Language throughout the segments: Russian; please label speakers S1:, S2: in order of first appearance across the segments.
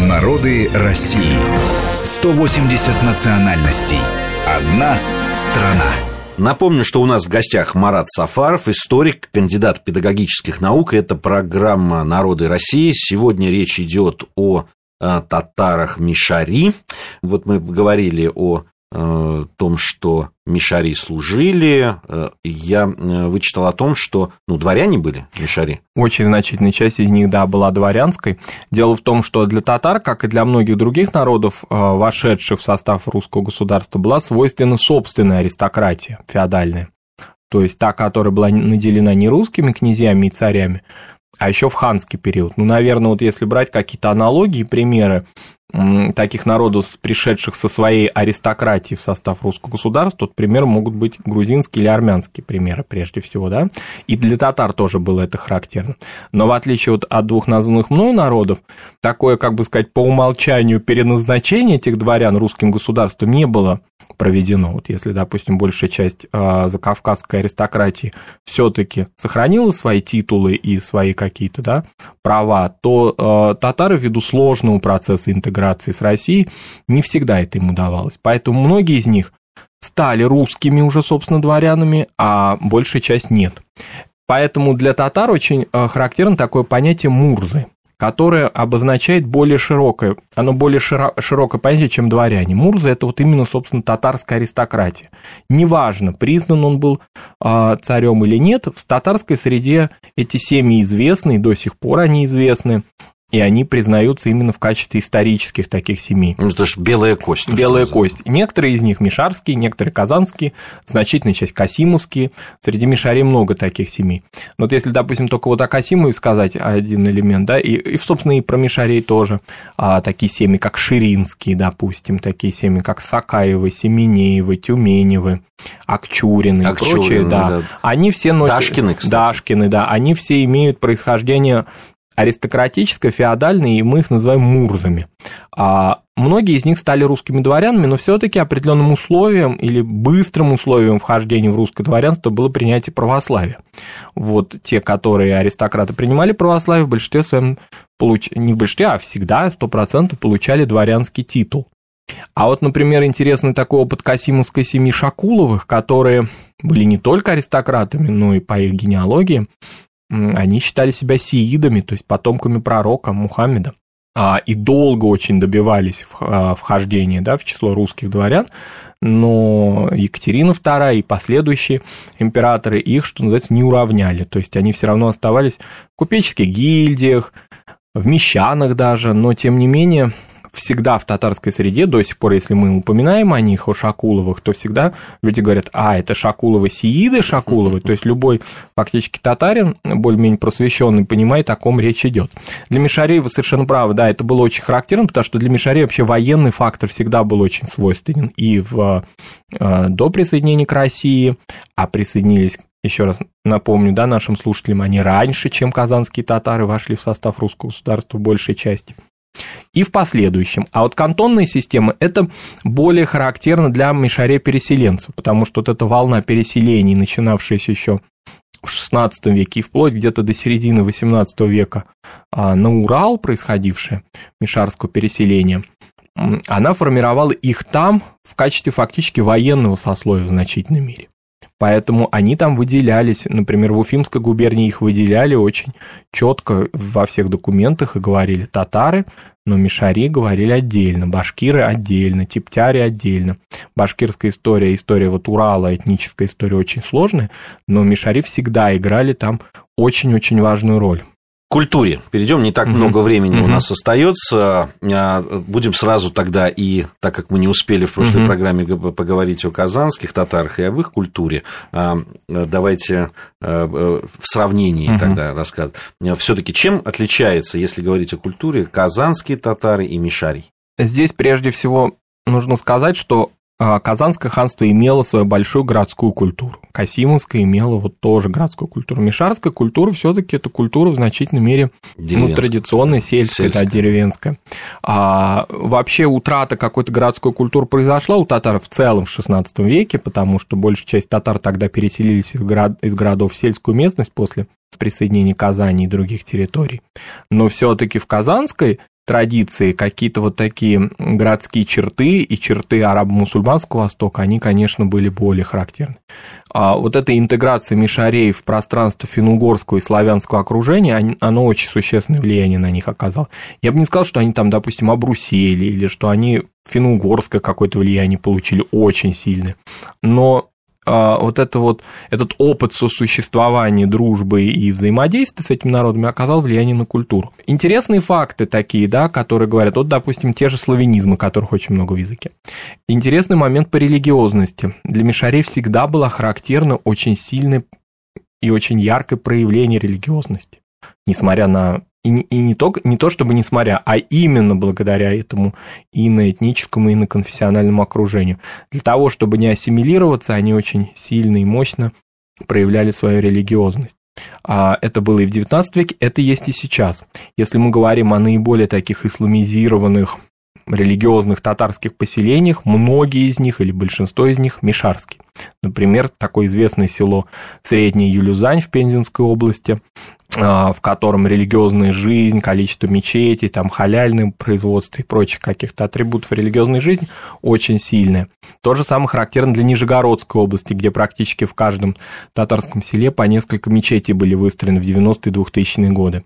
S1: Народы России. 180 национальностей. Одна страна.
S2: Напомню, что у нас в гостях Марат Сафаров, историк, кандидат педагогических наук. Это программа «Народы России». Сегодня речь идет о э, татарах Мишари. Вот мы говорили о том, что мишари служили. Э, я э, вычитал о том, что ну, дворяне были мишари.
S3: Очень значительная часть из них, да, была дворянской. Дело в том, что для татар, как и для многих других народов, вошедших в состав русского государства, была свойственна собственная аристократия феодальная. То есть та, которая была наделена не русскими князьями и царями, а еще в ханский период. Ну, наверное, вот если брать какие-то аналогии, примеры, таких народов, пришедших со своей аристократией в состав русского государства, тот пример могут быть грузинские или армянские примеры прежде всего, да, и для татар тоже было это характерно. Но в отличие от, от двух названных мной народов, такое, как бы сказать, по умолчанию переназначение этих дворян русским государством не было проведено. Вот если, допустим, большая часть э, закавказской аристократии все-таки сохранила свои титулы и свои какие-то да, права, то э, татары ввиду сложного процесса интеграции с Россией не всегда это им удавалось. Поэтому многие из них стали русскими уже, собственно, дворянами, а большая часть нет. Поэтому для татар очень э, характерно такое понятие мурзы которое обозначает более широкое, оно более широкое понятие, чем дворяне. Мурза – это вот именно, собственно, татарская аристократия. Неважно, признан он был э, царем или нет, в татарской среде эти семьи известны, и до сих пор они известны и они признаются именно в качестве исторических таких семей.
S2: Ну, это же белая кость.
S3: Белая кость. Некоторые из них мишарские, некоторые казанские, значительная часть касимовские. Среди мишарей много таких семей. Но вот если, допустим, только вот о Касимове сказать один элемент, да, и, и собственно, и про мишарей тоже, а, такие семьи, как Ширинские, допустим, такие семьи, как Сакаевы, Семенеевы, Тюменевы, Акчурины, Акчурины и прочие, да. да. Они все носят...
S2: Дашкины, кстати.
S3: Дашкины, да. Они все имеют происхождение аристократическое, феодальное, и мы их называем мурзами. А многие из них стали русскими дворянами, но все-таки определенным условием или быстрым условием вхождения в русское дворянство было принятие православия. Вот те, которые аристократы принимали православие, в большинстве своем, получ... не в большинстве, а всегда, 100% получали дворянский титул. А вот, например, интересный такой опыт Касимовской семьи Шакуловых, которые были не только аристократами, но и по их генеалогии они считали себя сиидами, то есть потомками пророка Мухаммеда а, и долго очень добивались а, вхождения да, в число русских дворян, но Екатерина II и последующие императоры их, что называется, не уравняли, то есть они все равно оставались в купеческих гильдиях, в мещанах даже, но тем не менее всегда в татарской среде, до сих пор, если мы упоминаем о них, о Шакуловых, то всегда люди говорят, а, это Шакуловы Сииды Шакуловы, то есть любой фактически татарин, более-менее просвещенный, понимает, о ком речь идет. Для Мишарей вы совершенно правы, да, это было очень характерно, потому что для Мишарей вообще военный фактор всегда был очень свойственен и в, э, до присоединения к России, а присоединились еще раз напомню, да, нашим слушателям, они раньше, чем казанские татары, вошли в состав русского государства в большей части и в последующем. А вот кантонные системы – это более характерно для мишаре-переселенцев, потому что вот эта волна переселений, начинавшаяся еще в XVI веке и вплоть где-то до середины XVIII века а, на Урал происходившая, мишарского переселения, она формировала их там в качестве фактически военного сословия в значительной мере. Поэтому они там выделялись, например, в Уфимской губернии их выделяли очень четко во всех документах и говорили татары, но мишари говорили отдельно, башкиры отдельно, типтяре отдельно. Башкирская история, история вот Урала, этническая история очень сложная, но мишари всегда играли там очень-очень важную роль
S2: культуре перейдем. Не так угу. много времени угу. у нас остается. А, будем сразу тогда и, так как мы не успели в прошлой угу. программе поговорить о казанских татарах и об их культуре, а, давайте а, в сравнении угу. тогда рассказывать. Все-таки чем отличается, если говорить о культуре, казанские татары и мишарий?
S3: Здесь прежде всего нужно сказать, что Казанское ханство имело свою большую городскую культуру. Касимовское имело вот тоже городскую культуру. Мишарская культура все таки это культура в значительной мере ну, традиционная, сельская, сельская. Да, деревенская. А, вообще утрата какой-то городской культуры произошла у татар в целом в XVI веке, потому что большая часть татар тогда переселились из, город, из городов в сельскую местность после присоединения Казани и других территорий. Но все-таки в Казанской традиции, какие-то вот такие городские черты и черты арабо-мусульманского Востока, они, конечно, были более характерны. А вот эта интеграция мишарей в пространство финугорского и славянского окружения, оно очень существенное влияние на них оказало. Я бы не сказал, что они там, допустим, обрусели, или что они финугорское какое-то влияние получили очень сильное. Но вот, это вот этот опыт сосуществования, дружбы и взаимодействия с этими народами оказал влияние на культуру. Интересные факты такие, да, которые говорят, вот, допустим, те же славянизмы, которых очень много в языке. Интересный момент по религиозности. Для Мишарей всегда было характерно очень сильное и очень яркое проявление религиозности. Несмотря на и, и не, то, не то, чтобы несмотря, а именно благодаря этому иноэтническому, иноконфессиональному окружению. Для того, чтобы не ассимилироваться, они очень сильно и мощно проявляли свою религиозность. А это было и в XIX веке, это есть и сейчас. Если мы говорим о наиболее таких исламизированных религиозных татарских поселениях, многие из них или большинство из них мишарские. Например, такое известное село Средняя Юлюзань в Пензенской области, а, в котором религиозная жизнь, количество мечетей, там халяльное производство и прочих каких-то атрибутов религиозной жизни очень сильное. То же самое характерно для Нижегородской области, где практически в каждом татарском селе по несколько мечетей были выстроены в 90-е и 2000-е годы.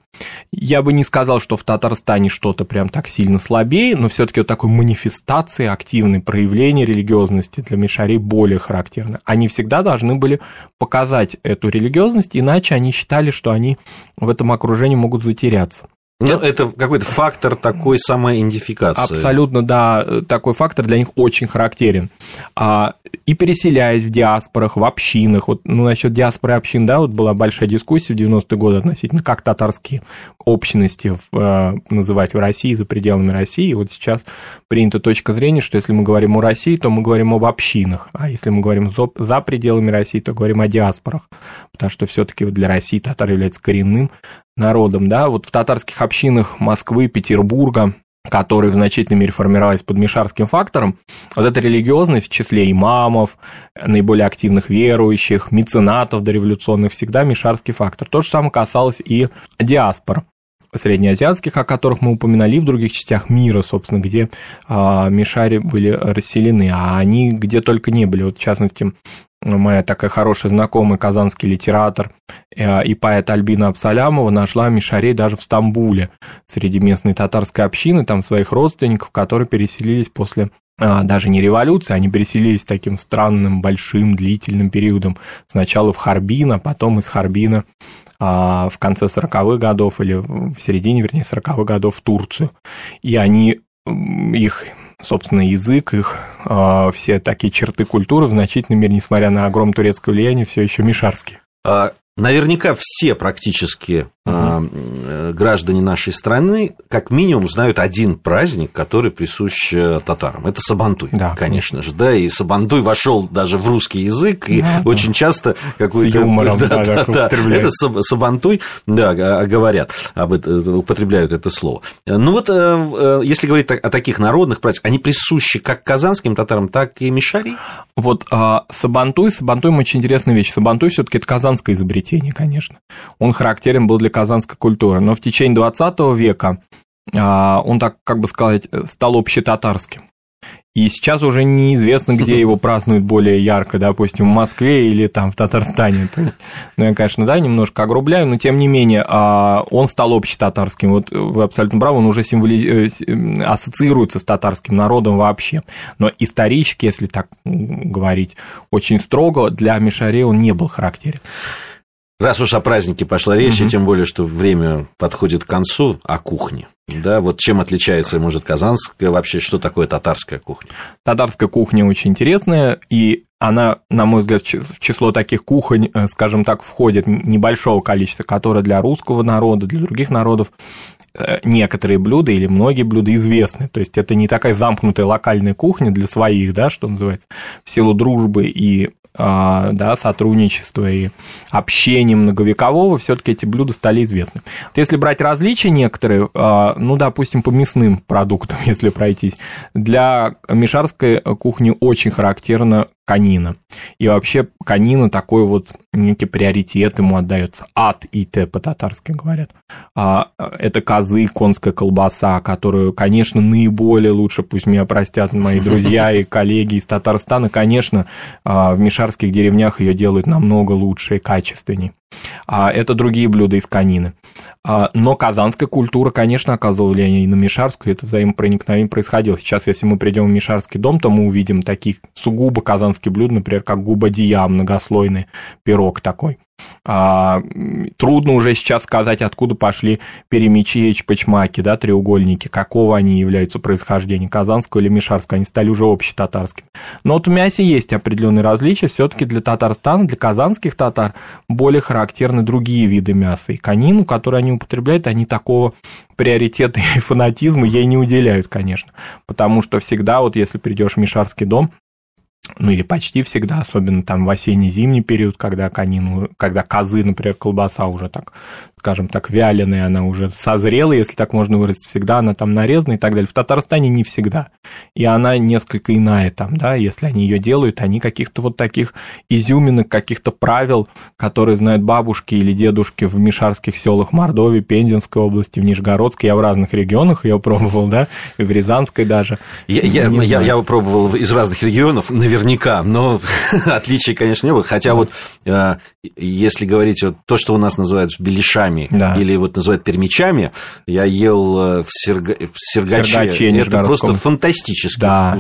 S3: Я бы не сказал, что в Татарстане что-то прям так сильно слабее, но все таки вот такой манифестации, активной проявления религиозности для мишарей более характерно. Они всегда должны были показать эту религиозность, иначе они считали, что они в этом окружении могут затеряться.
S2: Ну, это какой-то фактор такой самоидентификации.
S3: Абсолютно, да, такой фактор для них очень характерен. А, и переселяясь в диаспорах, в общинах, вот ну, насчет диаспоры общин, да, вот была большая дискуссия в 90-е годы относительно, как татарские общности в, э, называть в России, за пределами России. И вот сейчас принята точка зрения, что если мы говорим о России, то мы говорим об общинах, а если мы говорим за, пределами России, то говорим о диаспорах, потому что все таки для России татар является коренным народом, да, вот в татарских общинах Москвы, Петербурга, которые в значительной мере формировались под мишарским фактором, вот эта религиозность в числе имамов, наиболее активных верующих, меценатов дореволюционных, всегда мишарский фактор. То же самое касалось и диаспор среднеазиатских, о которых мы упоминали в других частях мира, собственно, где а, мишари были расселены, а они где только не были. Вот, в частности, моя такая хорошая знакомая, казанский литератор э, и поэт Альбина Абсалямова нашла Мишарей даже в Стамбуле среди местной татарской общины, там своих родственников, которые переселились после а, даже не революции, они переселились таким странным, большим, длительным периодом. Сначала в Харбин, а потом из Харбина а, в конце 40-х годов или в середине, вернее, 40-х годов в Турцию. И они их собственно, язык, их э, все такие черты культуры в значительной мере, несмотря на огромное турецкое влияние, все еще мишарские.
S2: А, наверняка все практически угу. граждане нашей страны как минимум знают один праздник, который присущ э, татарам. Это Сабантуй, да, конечно же, да, и Сабантуй вошел даже в русский язык, и да, очень да. часто какой-то...
S3: Юмором, да,
S2: да, да, да, это Сабантуй, да, говорят, об это, употребляют это слово. Ну вот, э, если говорить о таких народных праздниках, они присущи как казанским татарам, так и мишари?
S3: Вот а, Сабантуй, Сабантуй очень интересная вещь. Сабантуй все таки это казанское изобретение, конечно. Он характерен был для казанской культуры. Но в течение 20 века а, он, так как бы сказать, стал общетатарским. И сейчас уже неизвестно, где его празднуют более ярко, допустим, в Москве или там в Татарстане. То есть, ну, я, конечно, да, немножко огрубляю, но тем не менее, а, он стал общетатарским. Вот вы абсолютно правы, он уже символи... Э, ассоциируется с татарским народом вообще. Но исторически, если так говорить очень строго, для Мишаре он не был характерен.
S2: Раз уж о празднике пошла речь, угу. и тем более, что время подходит к концу, о кухне. Да, вот чем отличается, может, казанская вообще, что такое татарская кухня?
S3: Татарская кухня очень интересная, и она, на мой взгляд, в число таких кухонь, э, скажем так, входит небольшого количества, которые для русского народа, для других народов э, некоторые блюда или многие блюда известны. То есть это не такая замкнутая локальная кухня для своих, да, что называется, в силу дружбы и да, сотрудничества и общения многовекового, все-таки эти блюда стали известны. Вот если брать различия некоторые, а, ну, допустим, по мясным продуктам, если пройтись, для мишарской кухни очень характерно канина. И вообще канина такой вот некий приоритет ему отдается. Ад и т по-татарски говорят. А, это козы, конская колбаса, которую, конечно, наиболее лучше, пусть меня простят мои друзья и коллеги из Татарстана, конечно, а, в мишарских деревнях ее делают намного лучше и качественнее. А это другие блюда из конины. А, но казанская культура, конечно, оказывала влияние и на Мишарскую, это взаимопроникновение происходило. Сейчас, если мы придем в Мишарский дом, то мы увидим таких сугубо казанские блюда, например, как губа-дия, многослойный пирог такой. А, трудно уже сейчас сказать, откуда пошли перемечи и чпачмаки, да, треугольники, какого они являются происхождения, казанского или мишарского, они стали уже общетатарскими. Но вот в мясе есть определенные различия, все-таки для Татарстана, для казанских татар более характерны другие виды мяса. И конину, которую они употребляют, они такого приоритета и фанатизма ей не уделяют, конечно. Потому что всегда, вот если придешь в Мишарский дом, ну или почти всегда, особенно там в осенне-зимний период, когда конину, когда козы, например, колбаса уже так, скажем так, вяленая, она уже созрела, если так можно выразить, всегда она там нарезана и так далее. В Татарстане не всегда. И она несколько иная там, да, если они ее делают, они каких-то вот таких изюминок, каких-то правил, которые знают бабушки или дедушки в мишарских селах Мордовии, Пензенской области, в Нижегородской, я в разных регионах ее пробовал, да, и в Рязанской даже.
S2: Я, я, я, я пробовал из разных регионов, наверное, наверняка, но отличий, конечно, не было. Хотя вот э, если говорить вот то, что у нас называют беляшами да. или вот называют пермичами, я ел э, в, Серга... в Сергаче. Сергаче это просто фантастически да.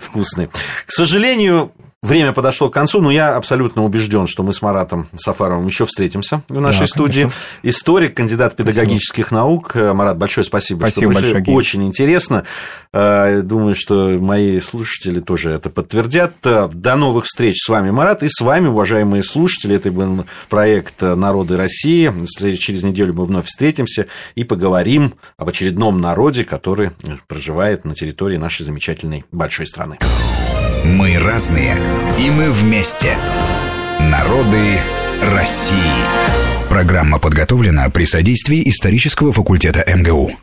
S2: вкусный. К сожалению, Время подошло к концу, но я абсолютно убежден, что мы с Маратом Сафаровым еще встретимся в нашей да, студии. Конечно. Историк, кандидат педагогических спасибо. наук. Марат, большое спасибо, спасибо что пришли. Большое, Очень интересно. Э, думаю, что мои слушатели тоже это подтвердят. До новых встреч с вами, Марат, и с вами, уважаемые слушатели. Это был проект «Народы России». Через неделю мы вновь встретимся и поговорим об очередном народе, который проживает на территории нашей замечательной большой страны.
S1: Мы разные, и мы вместе. Народы России. Программа подготовлена при содействии исторического факультета МГУ.